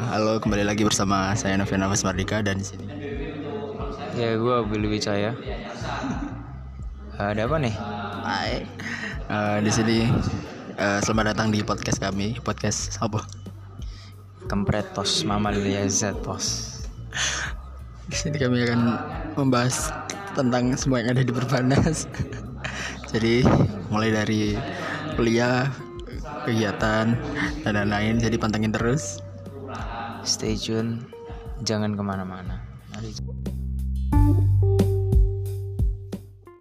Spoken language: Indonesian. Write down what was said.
halo kembali lagi bersama saya Novian Nafas Mardika dan di sini. Ya gue Billy Wicaya. Ada apa nih? Hai. Eh, di sini eh, selamat datang di podcast kami. Podcast apa? Kempretos Mamalia Zetos. Di sini kami akan membahas tentang semua yang ada di Perbanas. Jadi mulai dari kuliah, kegiatan dan lain-lain. Jadi pantengin terus. Stay tune, jangan ke mana-mana.